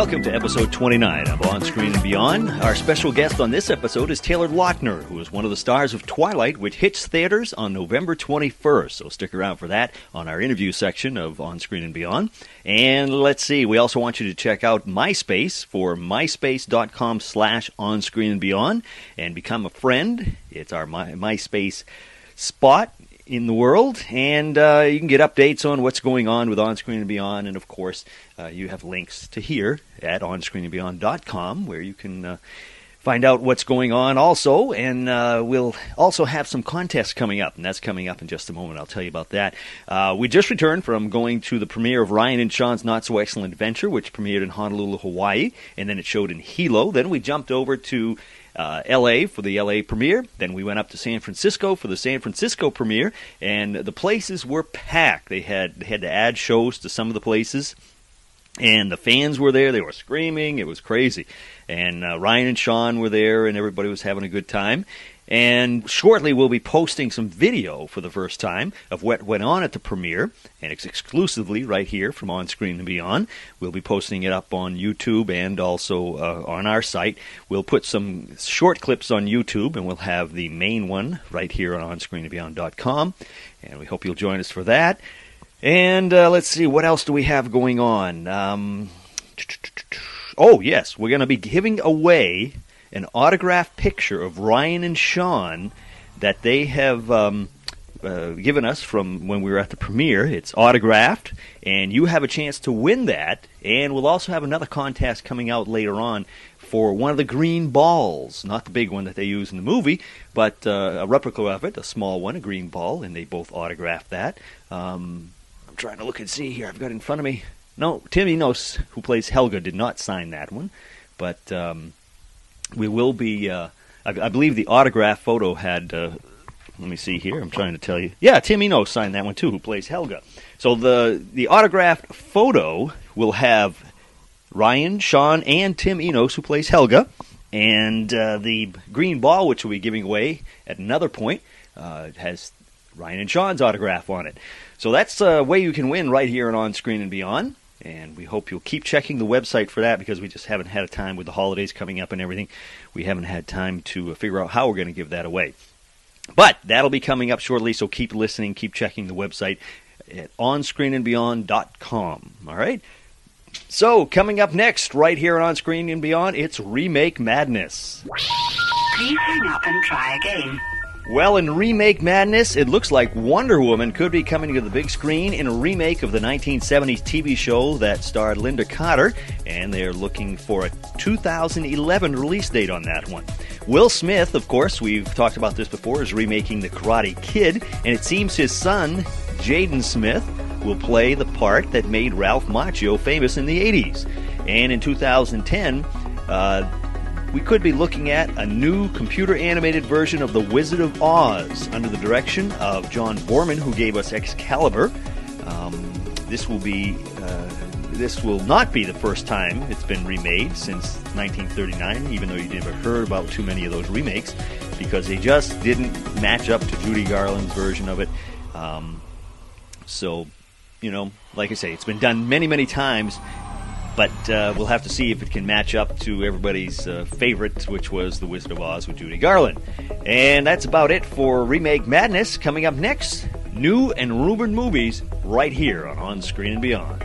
Welcome to episode 29 of On Screen and Beyond. Our special guest on this episode is Taylor Lautner, who is one of the stars of Twilight, which hits theaters on November 21st. So stick around for that on our interview section of On Screen and Beyond. And let's see, we also want you to check out MySpace for myspace.com slash On Screen and Beyond and become a friend. It's our My, MySpace spot in the world, and uh, you can get updates on what's going on with On Screen and Beyond. And of course, uh, you have links to here at onscreenandbeyond.com where you can uh, find out what's going on also. And uh, we'll also have some contests coming up, and that's coming up in just a moment. I'll tell you about that. Uh, we just returned from going to the premiere of Ryan and Sean's Not So Excellent Adventure, which premiered in Honolulu, Hawaii, and then it showed in Hilo. Then we jumped over to uh, LA for the LA premiere. Then we went up to San Francisco for the San Francisco premiere, and the places were packed. They had they had to add shows to some of the places. And the fans were there. They were screaming. It was crazy. And uh, Ryan and Sean were there, and everybody was having a good time. And shortly, we'll be posting some video for the first time of what went on at the premiere, and it's exclusively right here from On Screen and Beyond. We'll be posting it up on YouTube and also uh, on our site. We'll put some short clips on YouTube, and we'll have the main one right here on OnScreenandBeyond.com. And we hope you'll join us for that. And uh, let's see, what else do we have going on? Um, oh, yes, we're going to be giving away an autographed picture of Ryan and Sean that they have um, uh, given us from when we were at the premiere. It's autographed, and you have a chance to win that. And we'll also have another contest coming out later on for one of the green balls, not the big one that they use in the movie, but uh, a replica of it, a small one, a green ball, and they both autographed that. Um, I'm trying to look and see here. I've got in front of me. No, Tim Enos, who plays Helga, did not sign that one, but um, we will be. Uh, I, I, believe the autograph photo had. Uh, let me see here. I'm trying to tell you. Yeah, Tim Eno signed that one too, who plays Helga. So the the autographed photo will have Ryan, Sean, and Tim Enos, who plays Helga, and uh, the green ball, which we'll be giving away at another point, uh, has Ryan and Sean's autograph on it. So that's a way you can win right here and on screen and beyond. And we hope you'll keep checking the website for that because we just haven't had a time with the holidays coming up and everything. We haven't had time to uh, figure out how we're going to give that away. But that'll be coming up shortly, so keep listening, keep checking the website at onscreenandbeyond.com. All right? So, coming up next, right here on Screen and Beyond, it's Remake Madness. Please hang up and try again. Well, in remake madness, it looks like Wonder Woman could be coming to the big screen in a remake of the 1970s TV show that starred Lynda Carter, and they're looking for a 2011 release date on that one. Will Smith, of course, we've talked about this before, is remaking The Karate Kid, and it seems his son, Jaden Smith, will play the part that made Ralph Macchio famous in the 80s. And in 2010, uh, we could be looking at a new computer animated version of The Wizard of Oz under the direction of John Boorman, who gave us Excalibur. Um, this will be. Uh, this will not be the first time it's been remade since 1939, even though you never heard about too many of those remakes, because they just didn't match up to Judy Garland's version of it. Um, so, you know, like I say, it's been done many, many times, but uh, we'll have to see if it can match up to everybody's uh, favorite, which was The Wizard of Oz with Judy Garland. And that's about it for Remake Madness. Coming up next, new and rumored movies right here on On Screen and Beyond.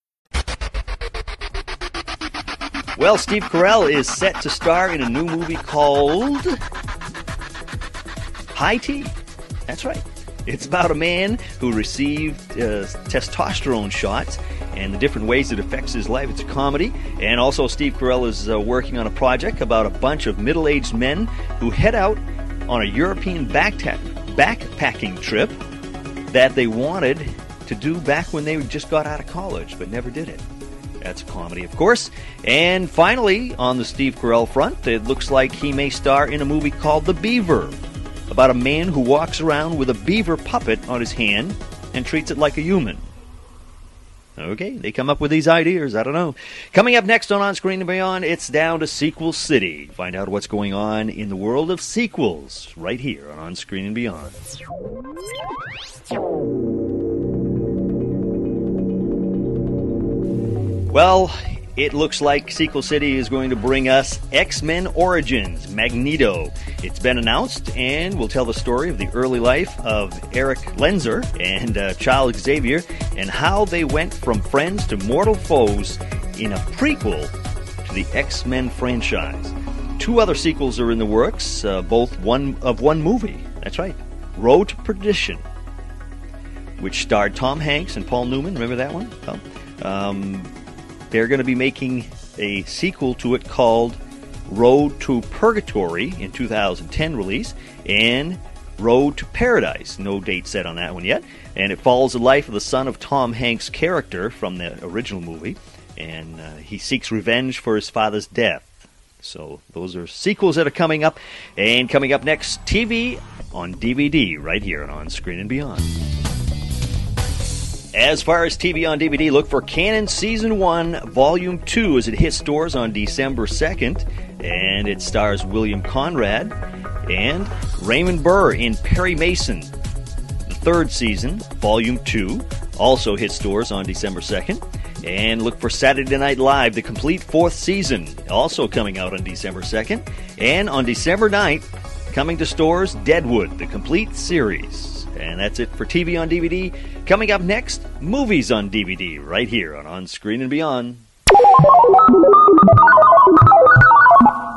Well, Steve Carell is set to star in a new movie called High Tea. That's right. It's about a man who received uh, testosterone shots and the different ways it affects his life. It's a comedy. And also, Steve Carell is uh, working on a project about a bunch of middle aged men who head out on a European backta- backpacking trip that they wanted to do back when they just got out of college, but never did it. That's a comedy, of course. And finally, on the Steve Carell front, it looks like he may star in a movie called The Beaver about a man who walks around with a beaver puppet on his hand and treats it like a human. Okay, they come up with these ideas. I don't know. Coming up next on On Screen and Beyond, it's down to Sequel City. Find out what's going on in the world of sequels right here on On Screen and Beyond. Well, it looks like Sequel City is going to bring us X Men Origins Magneto. It's been announced and will tell the story of the early life of Erik Lehnsherr and uh, Charles Xavier and how they went from friends to mortal foes in a prequel to the X Men franchise. Two other sequels are in the works, uh, both one of one movie. That's right, Road to Perdition, which starred Tom Hanks and Paul Newman. Remember that one? Um, they're going to be making a sequel to it called Road to Purgatory in 2010 release and Road to Paradise. No date set on that one yet. And it follows the life of the son of Tom Hanks' character from the original movie. And uh, he seeks revenge for his father's death. So those are sequels that are coming up. And coming up next, TV on DVD right here on Screen and Beyond. As far as TV on DVD, look for Cannon Season 1, Volume 2 as it hits stores on December 2nd. And it stars William Conrad and Raymond Burr in Perry Mason. The third season, Volume 2, also hits stores on December 2nd. And look for Saturday Night Live, the complete fourth season, also coming out on December 2nd. And on December 9th, coming to stores, Deadwood, the complete series. And that's it for TV on DVD. Coming up next, movies on DVD, right here on On Screen and Beyond.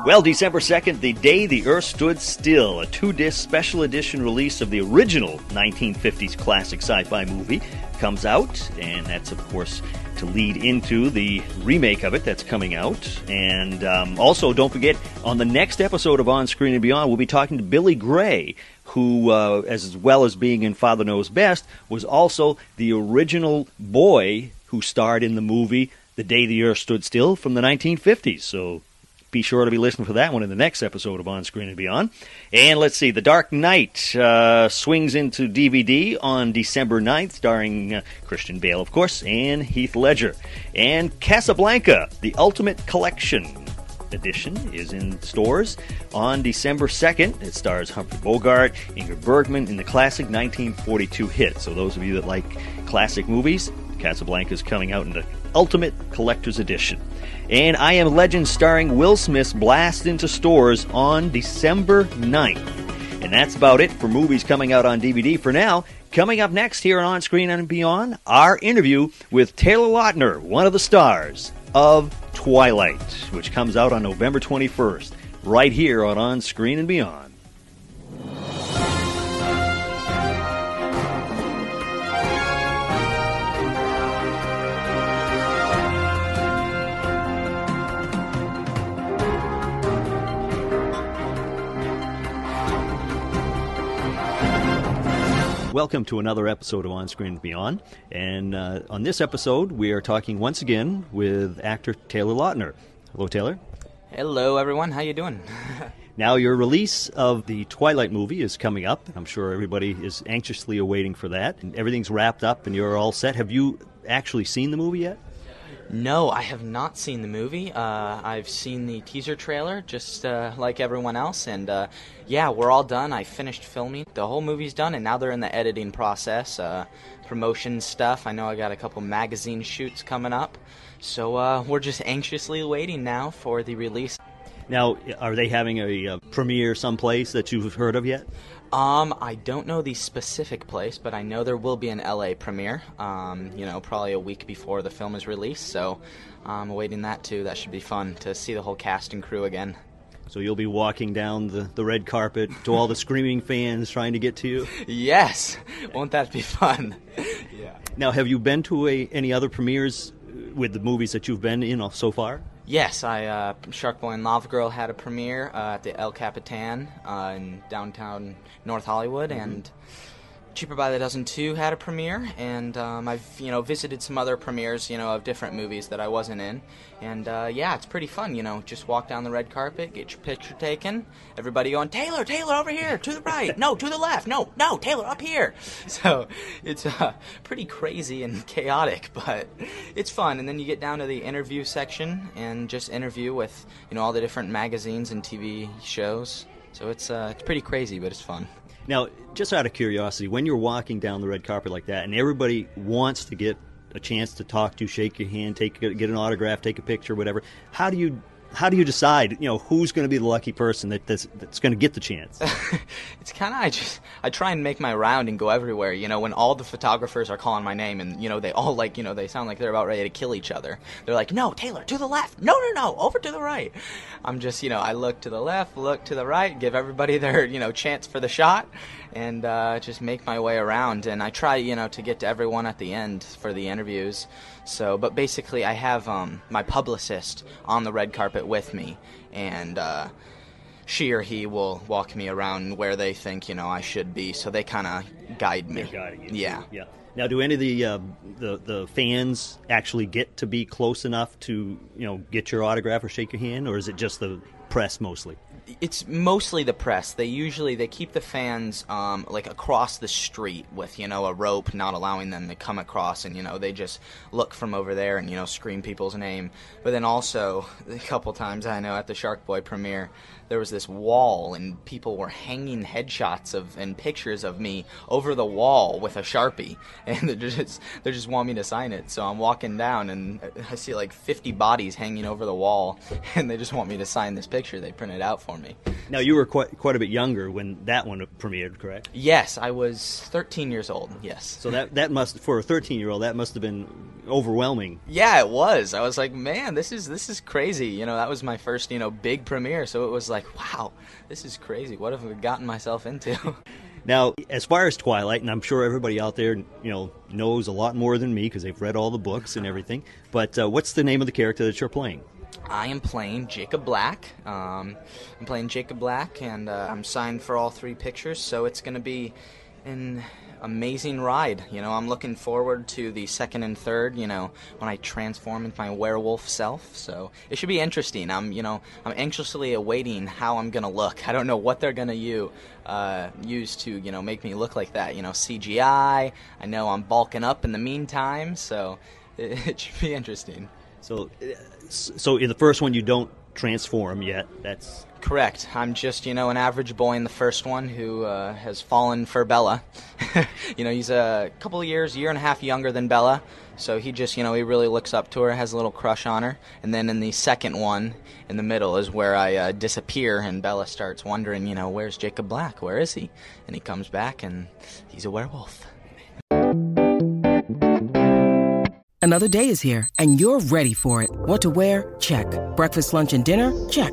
Well, December 2nd, the day the Earth stood still, a two disc special edition release of the original 1950s classic sci fi movie comes out, and that's, of course, to lead into the remake of it that's coming out. And um, also, don't forget, on the next episode of On Screen and Beyond, we'll be talking to Billy Gray, who, uh, as well as being in Father Knows Best, was also the original boy who starred in the movie The Day the Earth Stood Still from the 1950s. So be sure to be listening for that one in the next episode of On Screen and Beyond. And let's see, The Dark Knight uh, swings into DVD on December 9th, starring uh, Christian Bale, of course, and Heath Ledger. And Casablanca, The Ultimate Collection edition is in stores on December 2nd. It stars Humphrey Bogart, Ingrid Bergman in the classic 1942 hit. So those of you that like classic movies, Casablanca is coming out in the Ultimate Collector's Edition. And I Am Legend starring Will Smith's blast into stores on December 9th. And that's about it for movies coming out on DVD for now. Coming up next here on On Screen and Beyond, our interview with Taylor Lautner, one of the stars of Twilight, which comes out on November 21st, right here on On Screen and Beyond. Welcome to another episode of On Screen and Beyond. And uh, on this episode, we are talking once again with actor Taylor Lautner. Hello, Taylor. Hello, everyone. How you doing? now, your release of the Twilight movie is coming up. I'm sure everybody is anxiously awaiting for that. And everything's wrapped up and you're all set. Have you actually seen the movie yet? No, I have not seen the movie. Uh, I've seen the teaser trailer, just uh, like everyone else, and uh, yeah, we're all done. I finished filming. The whole movie's done, and now they're in the editing process, uh, promotion stuff. I know I got a couple magazine shoots coming up, so uh, we're just anxiously waiting now for the release. Now, are they having a, a premiere someplace that you've heard of yet? Um, I don't know the specific place, but I know there will be an LA premiere. Um, you know, probably a week before the film is released. So I'm awaiting that too. That should be fun to see the whole cast and crew again. So you'll be walking down the, the red carpet to all the screaming fans trying to get to you. Yes, won't that be fun? yeah. Now, have you been to a, any other premieres with the movies that you've been in so far? Yes, I uh, Shark Boy and Lava Girl had a premiere uh, at the El Capitan uh, in downtown North Hollywood, and Cheaper by the Dozen 2 had a premiere, and um, I've you know visited some other premieres you know of different movies that I wasn't in, and uh, yeah, it's pretty fun. You know, just walk down the red carpet, get your picture taken, everybody going Taylor, Taylor over here, to the right, no, to the left, no, no, Taylor up here. So it's uh, pretty crazy and chaotic, but it's fun. And then you get down to the interview section and just interview with you know all the different magazines and TV shows. So it's uh, it's pretty crazy, but it's fun. Now, just out of curiosity, when you're walking down the red carpet like that, and everybody wants to get a chance to talk to, shake your hand, take get an autograph, take a picture, whatever, how do you how do you decide, you know, who's going to be the lucky person that that's, that's going to get the chance? it's kind of I just I try and make my round and go everywhere. You know, when all the photographers are calling my name and you know they all like you know they sound like they're about ready to kill each other. They're like, no, Taylor, to the left. No, no, no, over to the right. I'm just you know I look to the left, look to the right, give everybody their you know chance for the shot, and uh, just make my way around. And I try you know to get to everyone at the end for the interviews. So, but basically, I have um, my publicist on the red carpet with me, and uh, she or he will walk me around where they think you know I should be. So they kind of guide me. They're guiding you. Yeah. Yeah. Now, do any of the, uh, the the fans actually get to be close enough to you know get your autograph or shake your hand, or is it just the press mostly? It's mostly the press. They usually they keep the fans um, like across the street with you know a rope, not allowing them to come across, and you know they just look from over there and you know scream people's name. But then also a couple times I know at the Shark Boy premiere, there was this wall and people were hanging headshots of and pictures of me over the wall with a sharpie, and they just they just want me to sign it. So I'm walking down and I see like 50 bodies hanging over the wall, and they just want me to sign this picture they printed out for me. Now you were quite quite a bit younger when that one premiered, correct? Yes, I was 13 years old. Yes. So that that must for a 13 year old that must have been overwhelming. Yeah, it was. I was like, man, this is this is crazy. You know, that was my first you know big premiere, so it was like, wow, this is crazy. What have I gotten myself into? Now, as far as Twilight, and I'm sure everybody out there, you know, knows a lot more than me because they've read all the books and everything. But uh, what's the name of the character that you're playing? I am playing Jacob Black. Um, I'm playing Jacob Black, and uh, I'm signed for all three pictures, so it's going to be an amazing ride. You know, I'm looking forward to the second and third. You know, when I transform into my werewolf self. So it should be interesting. I'm, you know, I'm anxiously awaiting how I'm gonna look. I don't know what they're gonna use, uh, use to, you know, make me look like that. You know, CGI. I know I'm bulking up in the meantime, so it, it should be interesting. So, uh, so in the first one, you don't transform yet. That's correct. I'm just you know an average boy in the first one who uh, has fallen for Bella. you know he's a couple of years, year and a half younger than Bella, so he just you know he really looks up to her, has a little crush on her. And then in the second one, in the middle, is where I uh, disappear, and Bella starts wondering, you know, where's Jacob Black? Where is he? And he comes back, and he's a werewolf. Another day is here, and you're ready for it. What to wear? Check. Breakfast, lunch, and dinner? Check.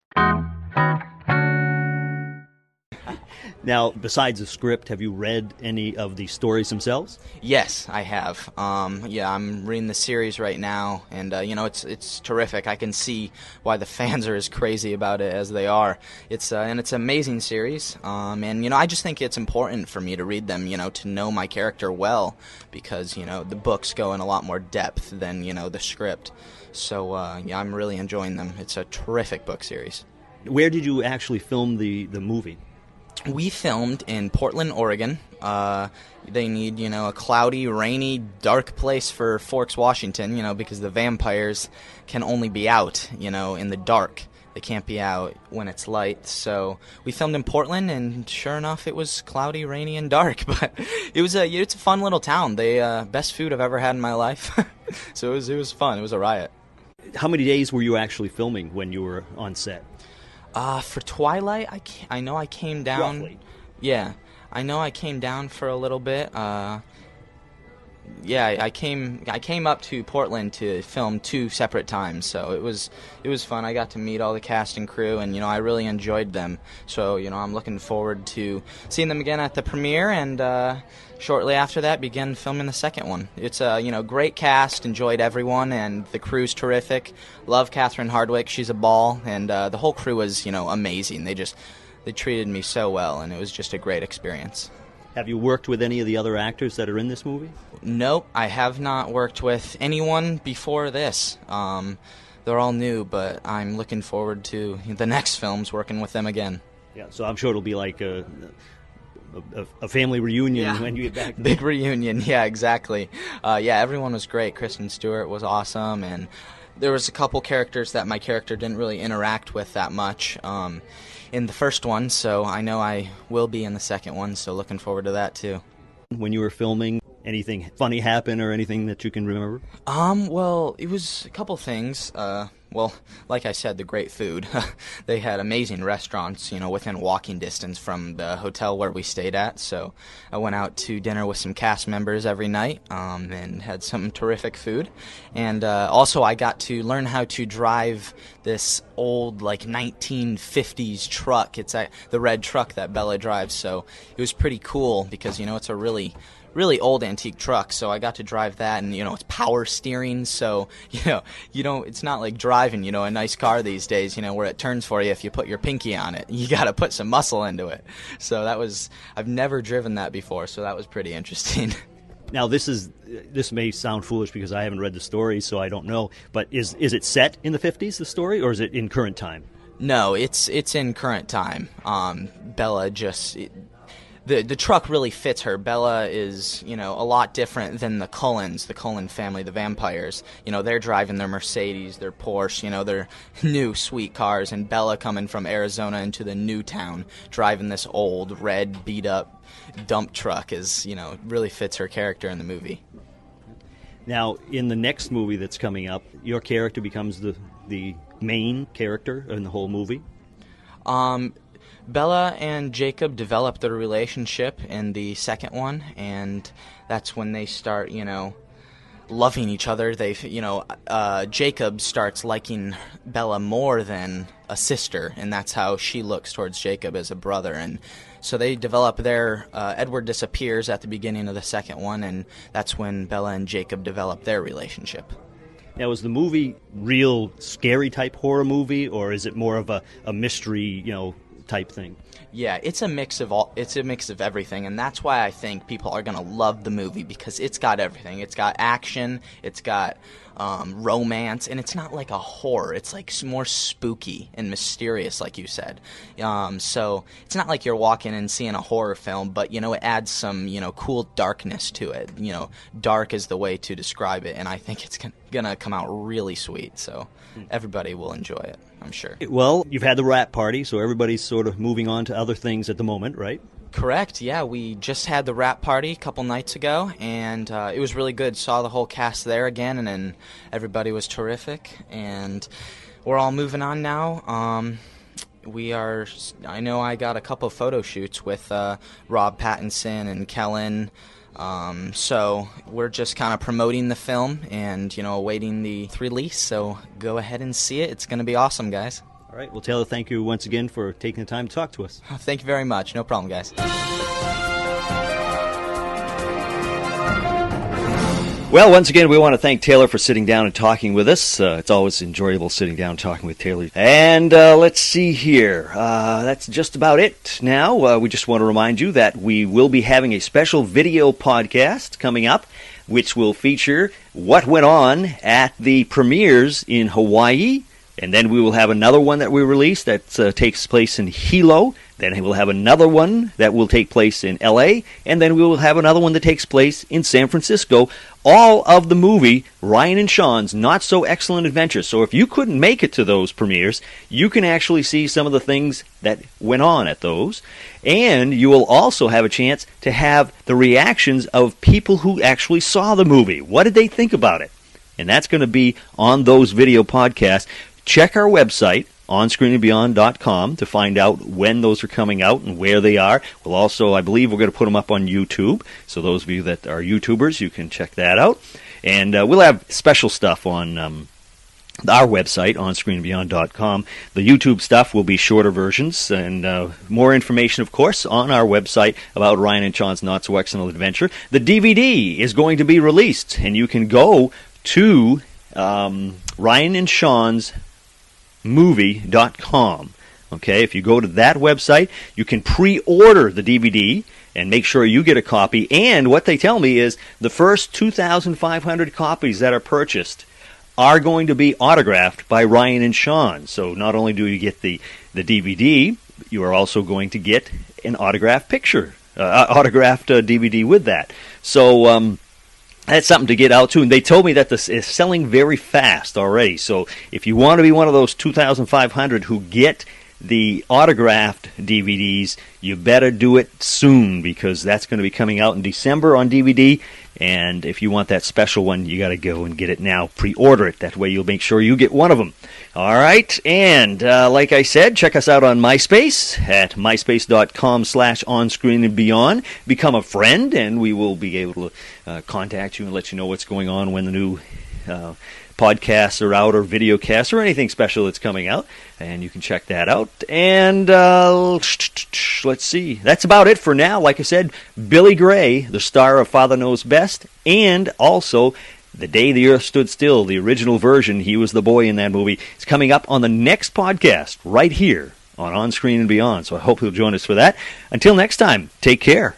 Now, besides the script, have you read any of the stories themselves? Yes, I have. Um, yeah, I'm reading the series right now, and uh, you know it's it's terrific. I can see why the fans are as crazy about it as they are. It's uh, and it's an amazing series, um, and you know I just think it's important for me to read them. You know, to know my character well, because you know the books go in a lot more depth than you know the script. So uh, yeah, I'm really enjoying them. It's a terrific book series. Where did you actually film the the movie? We filmed in Portland, Oregon. Uh, they need, you know, a cloudy, rainy, dark place for Forks, Washington, you know, because the vampires can only be out, you know, in the dark. they can't be out when it's light. So we filmed in Portland, and sure enough, it was cloudy, rainy, and dark. But it was a it's a fun little town. The uh, best food I've ever had in my life. so it was it was fun. It was a riot. How many days were you actually filming when you were on set? Uh, for Twilight, I, I know I came down. Roughly. Yeah, I know I came down for a little bit. Uh, yeah, I- came I came up to Portland to film two separate times, so it was it was fun. I got to meet all the cast and crew, and you know I really enjoyed them. So you know I'm looking forward to seeing them again at the premiere, and uh, shortly after that begin filming the second one. It's a you know great cast, enjoyed everyone, and the crew's terrific. Love Catherine Hardwicke, she's a ball, and uh, the whole crew was you know amazing. They just they treated me so well, and it was just a great experience. Have you worked with any of the other actors that are in this movie? Nope, I have not worked with anyone before this. Um, they're all new, but I'm looking forward to the next films working with them again. Yeah, so I'm sure it'll be like a, a, a family reunion when you get back. Big reunion, yeah, exactly. Uh, yeah, everyone was great. Kristen Stewart was awesome, and there was a couple characters that my character didn't really interact with that much um, in the first one, so I know I will be in the second one. So looking forward to that too. When you were filming, anything funny happen or anything that you can remember? Um, well, it was a couple things. Uh, well, like I said, the great food. they had amazing restaurants, you know, within walking distance from the hotel where we stayed at. So I went out to dinner with some cast members every night um, and had some terrific food. And uh, also, I got to learn how to drive this old, like, 1950s truck. It's a, the red truck that Bella drives. So it was pretty cool because, you know, it's a really really old antique truck so i got to drive that and you know it's power steering so you know you don't it's not like driving you know a nice car these days you know where it turns for you if you put your pinky on it you got to put some muscle into it so that was i've never driven that before so that was pretty interesting Now this is this may sound foolish because I haven't read the story, so I don't know. But is is it set in the 50s, the story, or is it in current time? No, it's it's in current time. Um, Bella just it, the the truck really fits her. Bella is you know a lot different than the Cullens, the Cullen family, the vampires. You know they're driving their Mercedes, their Porsche, you know their new sweet cars, and Bella coming from Arizona into the new town, driving this old red beat up dump truck is you know really fits her character in the movie. Now, in the next movie that's coming up, your character becomes the the main character in the whole movie. Um, Bella and Jacob develop their relationship in the second one, and that's when they start, you know, loving each other. They, you know, uh, Jacob starts liking Bella more than a sister, and that's how she looks towards Jacob as a brother. And so they develop their. Uh, Edward disappears at the beginning of the second one, and that's when Bella and Jacob develop their relationship. Now, is the movie real scary type horror movie, or is it more of a, a mystery, you know, type thing? Yeah, it's a mix of all. It's a mix of everything, and that's why I think people are gonna love the movie because it's got everything. It's got action, it's got um, romance, and it's not like a horror. It's like more spooky and mysterious, like you said. Um, so it's not like you're walking and seeing a horror film, but you know it adds some you know cool darkness to it. You know, dark is the way to describe it, and I think it's gonna come out really sweet. So everybody will enjoy it, I'm sure. Well, you've had the wrap party, so everybody's sort of moving on to other things at the moment, right? Correct. Yeah, we just had the wrap party a couple nights ago, and uh, it was really good. Saw the whole cast there again, and, and everybody was terrific. And we're all moving on now. Um, we are. I know I got a couple photo shoots with uh, Rob Pattinson and Kellan. Um, so we're just kind of promoting the film and you know awaiting the release. So go ahead and see it. It's going to be awesome, guys. All right. Well, Taylor, thank you once again for taking the time to talk to us. Thank you very much. No problem, guys. Well, once again, we want to thank Taylor for sitting down and talking with us. Uh, it's always enjoyable sitting down and talking with Taylor. And uh, let's see here. Uh, that's just about it now. Uh, we just want to remind you that we will be having a special video podcast coming up, which will feature what went on at the premieres in Hawaii And then we will have another one that we release that uh, takes place in Hilo. Then we'll have another one that will take place in LA. And then we will have another one that takes place in San Francisco. All of the movie Ryan and Sean's Not So Excellent Adventure. So if you couldn't make it to those premieres, you can actually see some of the things that went on at those. And you will also have a chance to have the reactions of people who actually saw the movie. What did they think about it? And that's going to be on those video podcasts. Check our website, onscreenandbeyond.com, to find out when those are coming out and where they are. We'll also, I believe, we're going to put them up on YouTube. So those of you that are YouTubers, you can check that out. And uh, we'll have special stuff on um, our website, onscreenandbeyond.com. The YouTube stuff will be shorter versions and uh, more information, of course, on our website about Ryan and Sean's Not So Excellent Adventure. The DVD is going to be released, and you can go to um, Ryan and Sean's movie.com. Okay, if you go to that website, you can pre order the DVD and make sure you get a copy. And what they tell me is the first 2,500 copies that are purchased are going to be autographed by Ryan and Sean. So not only do you get the, the DVD, you are also going to get an autographed picture, uh, autographed uh, DVD with that. So, um, that's something to get out to. And they told me that this is selling very fast already. So if you want to be one of those 2,500 who get the autographed DVDs, you better do it soon because that's going to be coming out in December on DVD. And if you want that special one, you got to go and get it now. Pre-order it. That way, you'll make sure you get one of them. All right. And uh, like I said, check us out on MySpace at myspace.com/slash onscreen and beyond. Become a friend, and we will be able to uh, contact you and let you know what's going on when the new. Uh, podcasts are out or video casts or anything special that's coming out. And you can check that out. And uh, let's see. That's about it for now. Like i said billy gray the star of father knows best and also the day the earth stood still the original version. He was the boy in that movie. It's coming up on the next podcast right here on on screen and beyond. So i hope you'll join us for that. Until next time take care